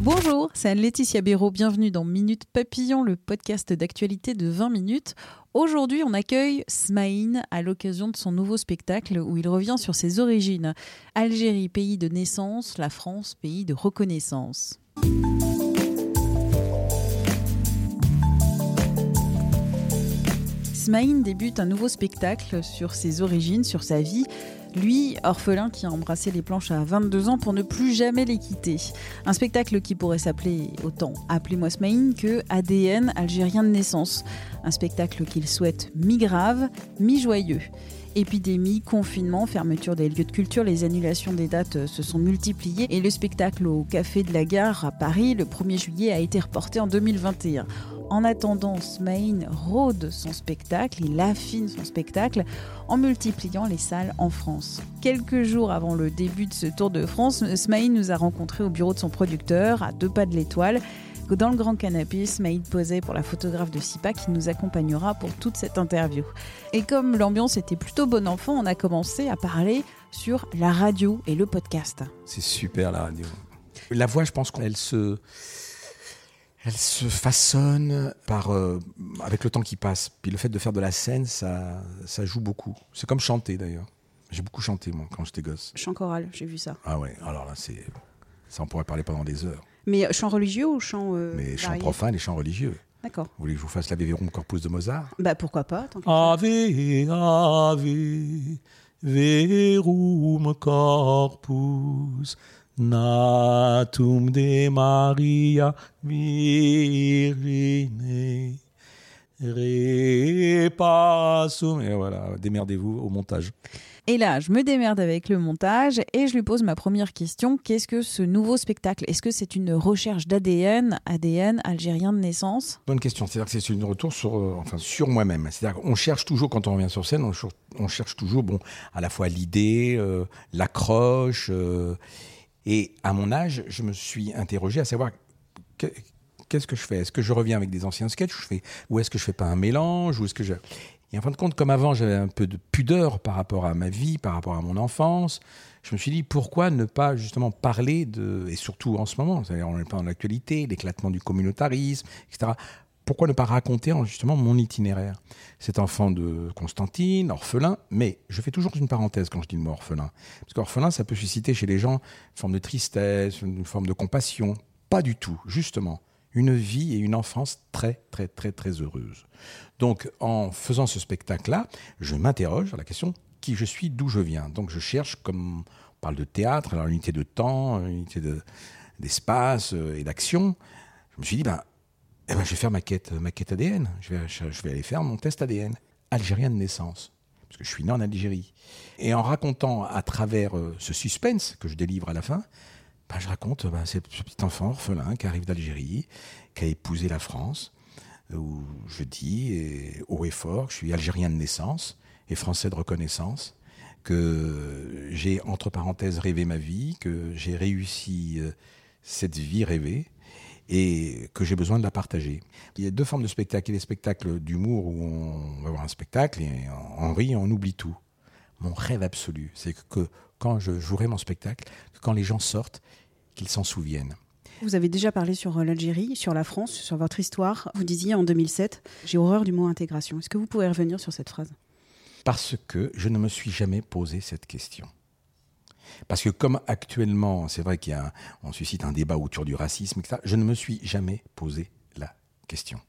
Bonjour, c'est Laetitia Béraud. Bienvenue dans Minute Papillon, le podcast d'actualité de 20 minutes. Aujourd'hui, on accueille Smaïn à l'occasion de son nouveau spectacle où il revient sur ses origines. Algérie, pays de naissance, la France, pays de reconnaissance. Smaïn débute un nouveau spectacle sur ses origines, sur sa vie. Lui, orphelin qui a embrassé les planches à 22 ans pour ne plus jamais les quitter. Un spectacle qui pourrait s'appeler autant Appelez-moi Smaïn que ADN algérien de naissance. Un spectacle qu'il souhaite mi-grave, mi-joyeux. Épidémie, confinement, fermeture des lieux de culture, les annulations des dates se sont multipliées et le spectacle au Café de la Gare à Paris le 1er juillet a été reporté en 2021. En attendant, Smaïn rôde son spectacle, il affine son spectacle en multipliant les salles en France. Quelques jours avant le début de ce Tour de France, Smaïn nous a rencontrés au bureau de son producteur, à deux pas de l'étoile. Dans le grand canapé, Smaïn posait pour la photographe de SIPA qui nous accompagnera pour toute cette interview. Et comme l'ambiance était plutôt bon enfant, on a commencé à parler sur la radio et le podcast. C'est super la radio. La voix, je pense qu'elle se elle se façonne par, euh, avec le temps qui passe. Puis le fait de faire de la scène, ça, ça joue beaucoup. C'est comme chanter d'ailleurs. J'ai beaucoup chanté moi quand j'étais gosse. Chant choral, j'ai vu ça. Ah ouais, alors là, c'est, ça on pourrait parler pendant des heures. Mais euh, chant religieux ou chant euh, Mais chant profane et chant religieux. D'accord. Vous voulez que je vous fasse la Verum Corpus de Mozart? Bah pourquoi pas. Tant ave, ave, Verum Corpus Natum de Maria Repassum. Et voilà, démerdez-vous au montage. Et là, je me démerde avec le montage et je lui pose ma première question. Qu'est-ce que ce nouveau spectacle? Est-ce que c'est une recherche d'ADN, ADN algérien de naissance? Bonne question. C'est-à-dire que c'est une retour sur, euh, enfin, sur moi-même. C'est-à-dire qu'on cherche toujours, quand on revient sur scène, on, cherche toujours, bon, à la fois l'idée, euh, l'accroche. Euh, et à mon âge, je me suis interrogé à savoir qu'est-ce que je fais? Est-ce que je reviens avec des anciens sketchs Ou est-ce que je fais pas un mélange Ou est-ce que je... Et en fin de compte, comme avant, j'avais un peu de pudeur par rapport à ma vie, par rapport à mon enfance. Je me suis dit, pourquoi ne pas justement parler de, et surtout en ce moment, on n'est pas dans l'actualité, l'éclatement du communautarisme, etc. Pourquoi ne pas raconter justement mon itinéraire? Cet enfant de Constantine, orphelin, mais je fais toujours une parenthèse quand je dis le mot orphelin. Parce qu'orphelin, ça peut susciter chez les gens une forme de tristesse, une forme de compassion. Pas du tout, justement une vie et une enfance très, très, très, très heureuse. Donc, en faisant ce spectacle-là, je m'interroge sur la question qui je suis, d'où je viens? Donc, je cherche, comme on parle de théâtre, alors unité de temps, unité d'espace euh, et d'action. Je me suis dit, ben, eh ben, je vais faire ma quête, ma quête ADN. Je vais, aller faire mon test ADN. Algérien de naissance. Parce que je suis né en Algérie. Et en racontant à travers euh, ce suspense que je délivre à la fin, bah, je raconte bah, ce petit enfant orphelin qui arrive d'Algérie, qui a épousé la France, où je dis haut et fort que je suis algérien de naissance et français de reconnaissance, que j'ai entre parenthèses rêvé ma vie, que j'ai réussi euh, cette vie rêvée et que j'ai besoin de la partager. Il y a deux formes de spectacle. Il y a les spectacles d'humour où on va voir un spectacle et on rit et on oublie tout. Mon rêve absolu, c'est que quand je jouerai mon spectacle, quand les gens sortent, qu'ils s'en souviennent. Vous avez déjà parlé sur euh, l'Algérie, sur la France, sur votre histoire. Vous disiez en 2007, j'ai horreur du mot intégration. Est-ce que vous pouvez revenir sur cette phrase? Parce que je ne me suis jamais posé cette question. Parce que comme actuellement, c'est vrai qu'on suscite un débat autour du racisme, etc., je ne me suis jamais posé la question.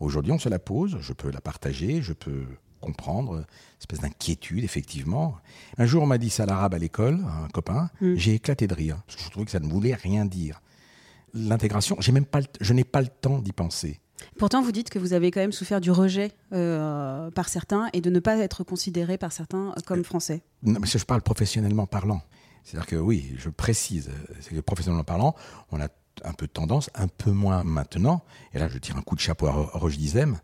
Aujourd'hui, on se la pose, je peux la partager, je peux comprendre, une espèce d'inquiétude, effectivement. Un jour, on m'a dit ça à l'arabe à l'école, un copain, mm. j'ai éclaté de rire, parce que je trouvais que ça ne voulait rien dire. L'intégration, j'ai même pas, je n'ai pas le temps d'y penser. Pourtant, vous dites que vous avez quand même souffert du rejet euh, par certains et de ne pas être considéré par certains comme français. Non, mais je parle professionnellement parlant. C'est-à-dire que oui, je précise, c'est que professionnellement parlant, on a un peu de tendance, un peu moins maintenant, et là je tire un coup de chapeau à Roche Dizem,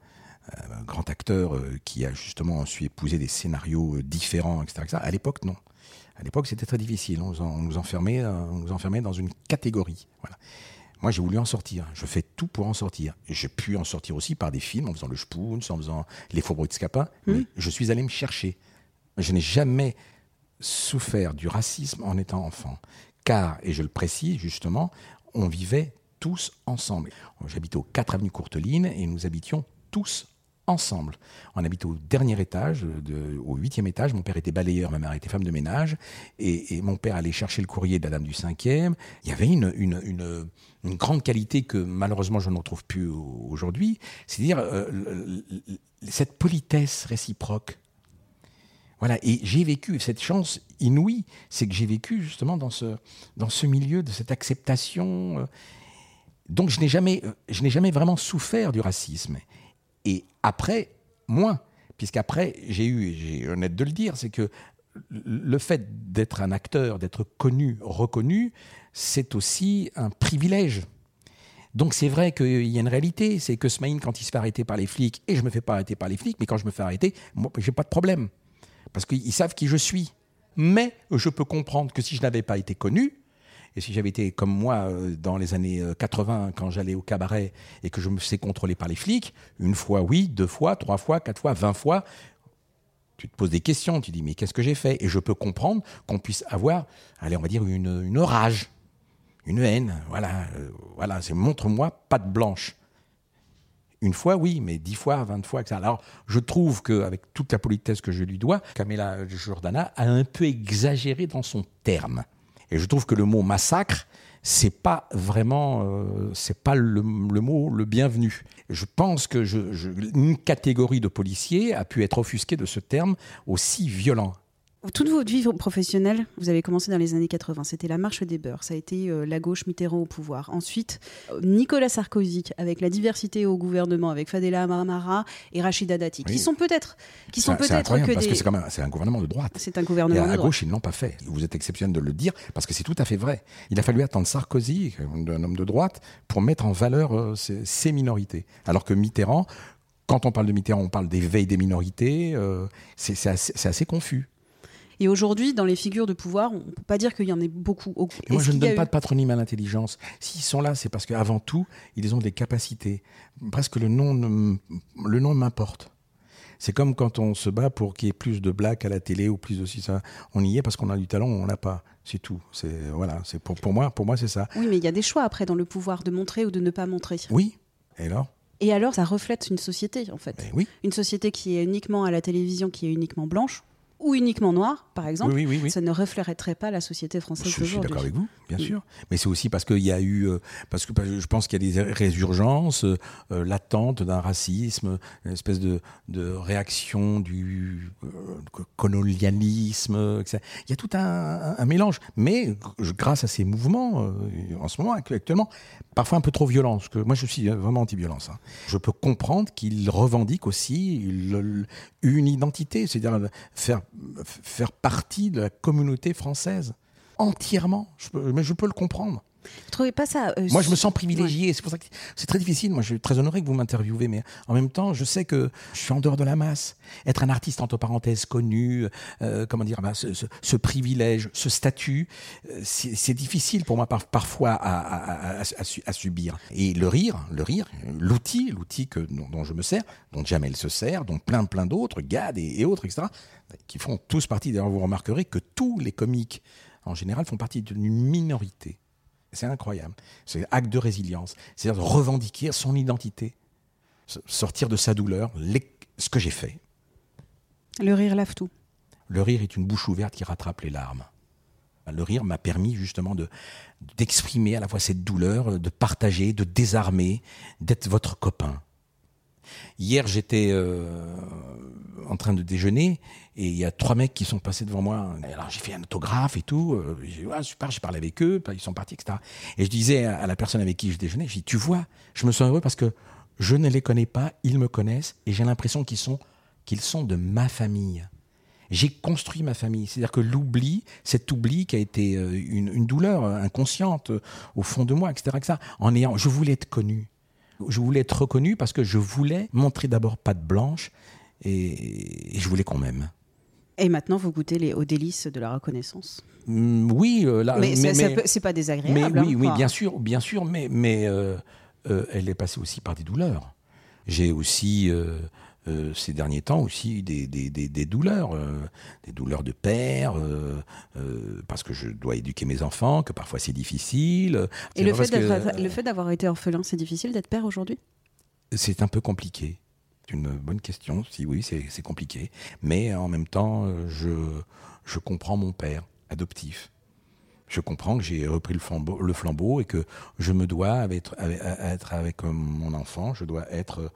un grand acteur euh, qui a justement su épouser des scénarios euh, différents, etc. À l'époque, non. À l'époque, c'était très difficile. On nous, enfermait, euh, on nous enfermait dans une catégorie. Voilà. Moi, j'ai voulu en sortir. Je fais tout pour en sortir. J'ai pu en sortir aussi par des films, en faisant le Spoons, en faisant Les Faubourgs de Scapin. Mais je suis allé me chercher. Je n'ai jamais souffert du racisme en étant enfant. Car, et je le précise justement, on vivait tous ensemble. J'habitais au 4 avenue Courteline et nous habitions tous ensemble. On habitait au dernier étage, de, au huitième étage. Mon père était balayeur, ma mère était femme de ménage. Et, mon père allait chercher le courrier de la dame du cinquième. Il y avait une grande qualité que malheureusement je ne retrouve plus aujourd'hui. C'est-à-dire euh, cette politesse réciproque. Voilà, et j'ai vécu cette chance inouïe, c'est que j'ai vécu justement dans ce, dans ce milieu de cette acceptation. Euh. donc je n'ai jamais, je n'ai jamais vraiment souffert du racisme. Et après, moins. Puisqu'après, j'ai eu, j'ai honnête de le dire, c'est que le fait d'être un acteur, d'être connu, reconnu, c'est aussi un privilège. Donc c'est vrai qu'il y a une réalité, c'est que Smaïn, quand il se fait arrêter par les flics, et je me fais pas arrêter par les flics, mais quand je me fais arrêter, moi, j'ai pas de problème. Parce qu'ils savent qui je suis. Mais je peux comprendre que si je n'avais pas été connu, et si j'avais été comme moi euh, dans les années 80, euh, quand j'allais au cabaret et que je me faisais contrôler par les flics, une fois oui, deux fois, trois fois, quatre fois, vingt fois, tu te poses des questions, tu dis mais qu'est-ce que j'ai fait? Et je peux comprendre qu'on puisse avoir, allez, on va dire une, rage, une haine. Voilà, euh, voilà, c'est montre-moi patte blanche. Une fois, oui, mais dix fois, vingt fois, etc. Alors, je trouve qu'avec toute la politesse que je lui dois, Camilla Jordana a un peu exagéré dans son terme. Et je trouve que le mot massacre, c'est pas vraiment, euh, le, mot le bienvenu. Je pense que une catégorie de policiers a pu être offusquée de ce terme aussi violent. Toute votre vie professionnelle, vous avez commencé dans les années 80. C'était la marche des beurs. Ça a été euh, la gauche Mitterrand au pouvoir. Ensuite, euh, Nicolas Sarkozy avec la diversité au gouvernement, avec Fadela Amara et Rachida Dati, qui sont peut-être, qui sont peut-être que parce que c'est quand même, c'est un gouvernement de droite. C'est un gouvernement et à, gauche, ils n'ont pas fait. Vous êtes exceptionnel de le dire parce que c'est tout à fait vrai. Il a fallu attendre Sarkozy, un homme de droite, pour mettre en valeur euh, ces, minorités. Alors que Mitterrand, quand on parle de Mitterrand, on parle des veilles des minorités. c'est assez confus. Et aujourd'hui, dans les figures de pouvoir, on ne peut pas dire qu'il y en ait beaucoup. moi, je ne donne pas de patronyme à l'intelligence. S'ils sont là, c'est parce qu'avant tout, ils ont des capacités. Presque le nom, le nom m'importe. C'est comme quand on se bat pour qu'il y ait plus de blagues à la télé ou plus aussi ça. On y est parce qu'on a du talent ou on n'a pas. C'est tout. C'est voilà. C'est pour, pour moi. Pour moi, c'est ça. Oui, mais il y a des choix après dans le pouvoir de montrer ou de ne pas montrer. Oui. Et alors Et alors, ça reflète une société en fait. Ben oui. Une société qui est uniquement à la télévision, qui est uniquement blanche ou uniquement noir, par exemple, ça ne reflèterait pas la société française d'aujourd'hui. Je suis d'accord avec vous, bien sûr. Mais c'est aussi parce qu'il y a eu, euh, parce que je pense qu'il y a des résurgences euh, latentes d'un racisme, une espèce de, de réaction du euh, colonialisme. Etc. Il y a tout un, un, mélange. Mais grâce à ces mouvements, en ce moment, actuellement, parfois un peu trop violents, parce que moi je suis vraiment anti-violence. Hein. Je peux comprendre qu'ils revendiquent aussi une identité, c'est-à-dire faire faire partie de la communauté française entièrement. mais je peux le comprendre. Vous trouvez pas ça euh, Moi, je me sens privilégié. C'est pour ça que c'est très difficile. Moi, je suis très honoré que vous m'interviewez, mais en même temps, je sais que je suis en dehors de la masse. Être un artiste entre parenthèses connu, euh, comment dire, bah, ce, privilège, ce statut, euh, c'est difficile pour moi parfois à, à, subir. Et le rire, le rire, l'outil, l'outil que dont, je me sers, dont Jamel se sert, dont plein plein d'autres, Gad et, et autres, etc., qui font tous partie. D'ailleurs, vous remarquerez que tous les comiques en général font partie d'une minorité c'est incroyable. C'est acte de résilience. C'est-à-dire revendiquer son identité, sortir de sa douleur, ce que j'ai fait. Le rire lave tout. Le rire est une bouche ouverte qui rattrape les larmes. Le rire m'a permis justement de d'exprimer à la fois cette douleur, de partager, de désarmer, d'être votre copain. Hier, j'étais euh, en train de déjeuner et il y a trois mecs qui sont passés devant moi. Alors j'ai fait un autographe et tout. Euh, j'ai super, j'ai parlé avec eux, ils sont partis, etc. Et je disais à la personne avec qui je déjeunais, je dis, tu vois, je me sens heureux parce que je ne les connais pas, ils me connaissent et j'ai l'impression qu'ils sont, qu'ils sont de ma famille. J'ai construit ma famille. C'est-à-dire que l'oubli, cet oubli qui a été euh, une, douleur inconsciente au fond de moi, etc., etc., en ayant, je voulais être connu. Je voulais être reconnu parce que je voulais montrer d'abord patte blanche et, je voulais qu'on m'aime. Et maintenant, vous goûtez les, aux délices de la reconnaissance. Mm, oui, euh, là, mais, c'est pas désagréable. Mais, oui, hein, oui, bien sûr, bien sûr, mais, mais euh, euh, elle est passée aussi par des douleurs. J'ai aussi euh, ces derniers temps aussi des, des, des, douleurs, euh, des douleurs de père, euh, parce que je dois éduquer mes enfants, que parfois c'est difficile. Et le fait, le fait d'avoir été orphelin, c'est difficile d'être père aujourd'hui? C'est un peu compliqué. C'est une bonne question. Si oui, c'est compliqué. Mais en même temps, je, je comprends mon père adoptif. Je comprends que j'ai repris le flambeau, le flambeau, et que je me dois être, être avec mon enfant, je dois être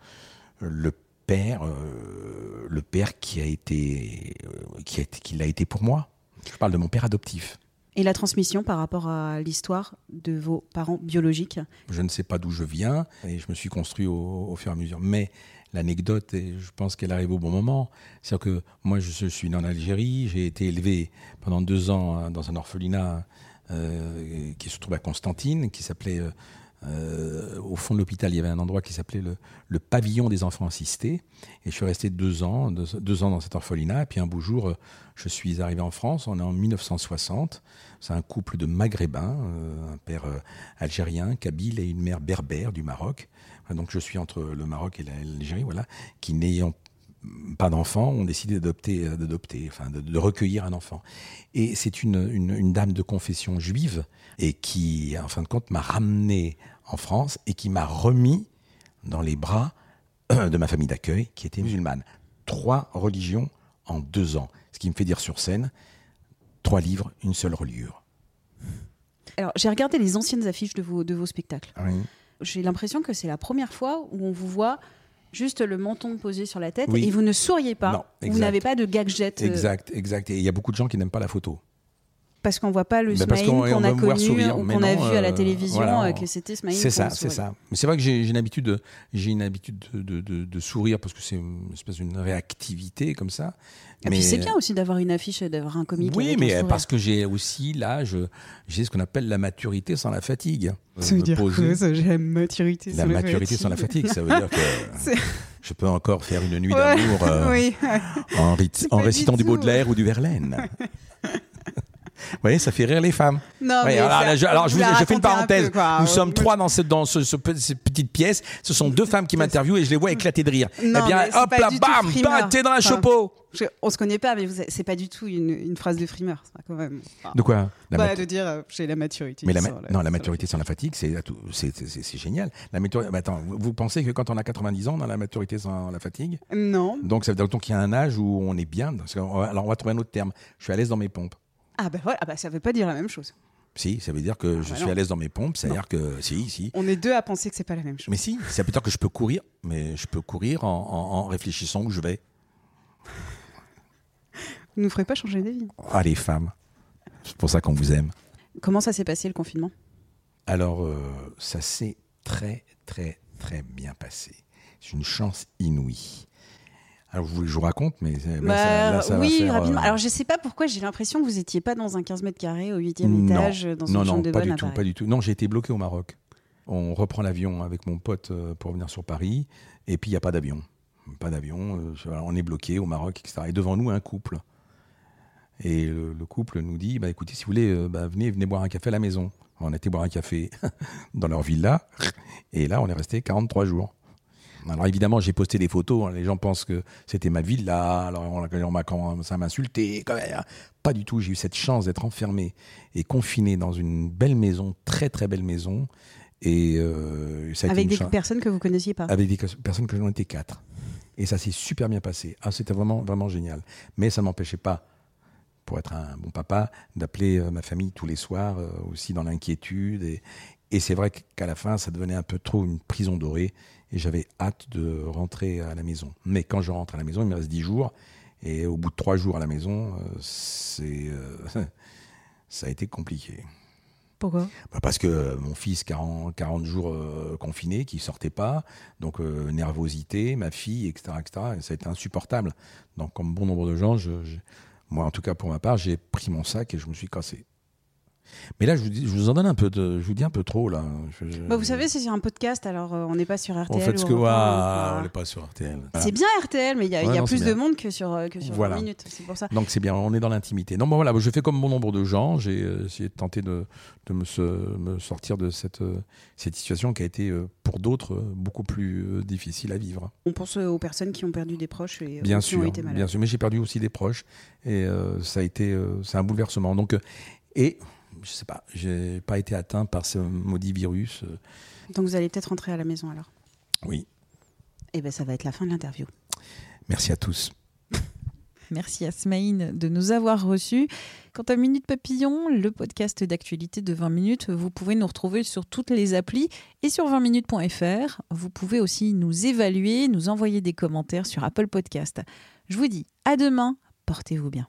le père, euh, le père qui a été, euh, qui, a, qui l'a été pour moi. Je parle de mon père adoptif. Et la transmission par rapport à l'histoire de vos parents biologiques? Je ne sais pas d'où je viens et je me suis construit au, fur et à mesure. Mais l'anecdote, et je pense qu'elle arrive au bon moment, c'est que moi je, suis né en Algérie, j'ai été élevé pendant deux ans hein, dans un orphelinat euh, qui se trouve à Constantine, qui s'appelait euh, au fond de l'hôpital, il y avait un endroit qui s'appelait le, pavillon des enfants assistés. Et je suis resté deux ans, deux, ans dans cet orphelinat. Et puis un beau jour, euh, je suis arrivé en France. On est en 1960. C'est un couple de maghrébins, euh, un père algérien, kabyle, et une mère berbère du Maroc. Donc je suis entre le Maroc et l'Algérie, voilà, qui n'ayant pas d'enfant, ont décidé d'adopter, d'adopter, enfin de, recueillir un enfant. Et c'est une, une, dame de confession juive et qui, en fin de compte, m'a ramené en France et qui m'a remis dans les bras de ma famille d'accueil, qui était musulmane. Trois religions en deux ans. Ce qui me fait dire sur scène, trois livres, une seule reliure. Alors, j'ai regardé les anciennes affiches de vos, de vos spectacles. J'ai l'impression que c'est la première fois où on vous voit juste le menton posé sur la tête et vous ne souriez pas. vous n'avez pas de gadget. Euh, exact, exact. Et il y a beaucoup de gens qui n'aiment pas la photo. Parce qu'on voit pas le smile qu'on a connu ou qu'on a vu à la euh, télévision euh, que c'était smile. C'est ça, c'est ça. Mais c'est vrai que j'ai une habitude, j'ai une habitude de, de, de, sourire parce que c'est une espèce d'une réactivité comme ça. Et puis c'est bien aussi d'avoir une affiche et d'avoir un comique. Oui, mais parce que j'ai aussi là, j'ai ce qu'on appelle la maturité sans la fatigue. Ça veut dire quoi ça J'ai la maturité la sans la maturité sans la fatigue, ça veut dire que je peux encore faire une nuit d'amour euh, en, en récitant du Baudelaire ou du Verlaine. Vous voyez, ça fait rire les femmes. Non, mais alors, je, alors je, vous, je, fais une parenthèse. Nous sommes trois dans, cette, dans ce, pièce. Ce sont deux femmes qui m'interviewent et je les vois éclater de rire. Non, eh bien, hop là, bam, bam, t'es dans un chapeau. Je, on se connaît pas, mais c'est pas du tout une, une, phrase de frimeur, ça, quand même. de quoi? Bah, De dire euh, j'ai la maturité. Mais la, non, la maturité sans la fatigue, c'est génial. La maturité, attends, vous, vous, pensez que quand on a 90 ans, on a la maturité sans la fatigue? Non. Donc ça veut dire qu'il y a un âge où on est bien. alors on va trouver un autre terme. Je suis à l'aise dans mes pompes. Ah ben voilà, ah bah ça veut pas dire la même chose. Si, ça veut dire que ah je bah suis à l'aise dans mes pompes, c'est-à-dire que si, si. On est deux à penser que c'est pas la même chose. Mais si, ça veut dire que je peux courir, mais je peux courir en, réfléchissant où je vais. Vous nous ferez pas changer d'avis. Ah les femmes, c'est pour ça qu'on vous aime. Comment ça s'est passé le confinement? Alors euh, ça s'est très très très bien passé. C'est une chance inouïe. Alors, vous voulez que je vous raconte, mais bah, oui, rapidement. Euh, Alors, je sais pas pourquoi j'ai l'impression que vous n'étiez pas dans un 15 mètres carrés au 8e étage, dans une non, chambre non, de pas du tout, pas du tout. Non, j'ai été bloqué au Maroc. On reprend l'avion avec mon pote euh, pour venir sur Paris, et puis il n'y a pas d'avion. Pas d'avion, euh, on est bloqué au Maroc, etc. Et devant nous, un couple. Et le, couple nous dit, bah, écoutez, si vous voulez, bah, venez, venez boire un café à la maison. On a été boire un café dans leur villa, et là, on est resté 43 jours. Alors évidemment, j'ai posté des photos. Hein. Les gens pensent que c'était ma villa. Alors on, m'a commencé à m'insulter. Pas du tout. J'ai eu cette chance d'être enfermé et confiné dans une belle maison, très très belle maison. Et euh, avec des personnes que vous connaissiez pas. Avec des personnes que j'en étais quatre. Et ça s'est super bien passé. Ah, c'était vraiment vraiment génial. Mais ça m'empêchait pas pour être un bon papa, d'appeler euh, ma famille tous les soirs, euh, aussi dans l'inquiétude. Et, et c'est vrai qu'à la fin, ça devenait un peu trop une prison dorée et j'avais hâte de rentrer à la maison. Mais quand je rentre à la maison, il me reste 10 jours et au bout de 3 jours à la maison, euh, c'est euh, ça a été compliqué. Pourquoi? Bah Parce que mon fils, 40, 40 jours euh, confiné, qui sortait pas, donc nervosité, ma fille, etc., etc., et ça a été insupportable. Donc, comme bon nombre de gens, je, moi, en tout cas pour ma part, j'ai pris mon sac et je me suis cassé. Mais là, je vous, dis, je vous en donne un peu de, je vous dis un peu trop là. Je- je- Bah, vous savez, c'est sur un podcast, alors euh, on n'est pas sur RTL. on fait ce que quoi. on n'est pas sur RTL. C'est bien RTL, mais il y a, il y Ouais, a non, plus de monde que sur, euh, que sur Voilà. 20 minutes. C'est pour ça. Donc c'est bien, on est dans l'intimité. Non, bon voilà, je fais comme bon nombre de gens. J'ai euh, essayé de de, me, se- me sortir de cette, euh, cette situation qui a été pour d'autres beaucoup plus difficile à vivre. On pense aux personnes qui ont perdu des proches et Bien qui ont sûr, été malades. bien sûr. Mais j'ai perdu aussi des proches et ça a été, c'est un bouleversement. Donc et je sais pas, j'ai pas été atteint par ce maudit virus. euh, Donc vous allez peut-être rentrer à la maison alors? oui, Et ben ça va être la fin de l'interview. merci à tous. Merci à Smaïn de nous avoir reçus. Quant à Minute Papillon, le podcast d'actualité de 20 minutes, vous pouvez nous retrouver sur toutes les applis et sur 20minutes.fr. Vous pouvez aussi nous évaluer, nous envoyer des commentaires sur Apple Podcast. Je vous dis à demain, portez-vous bien.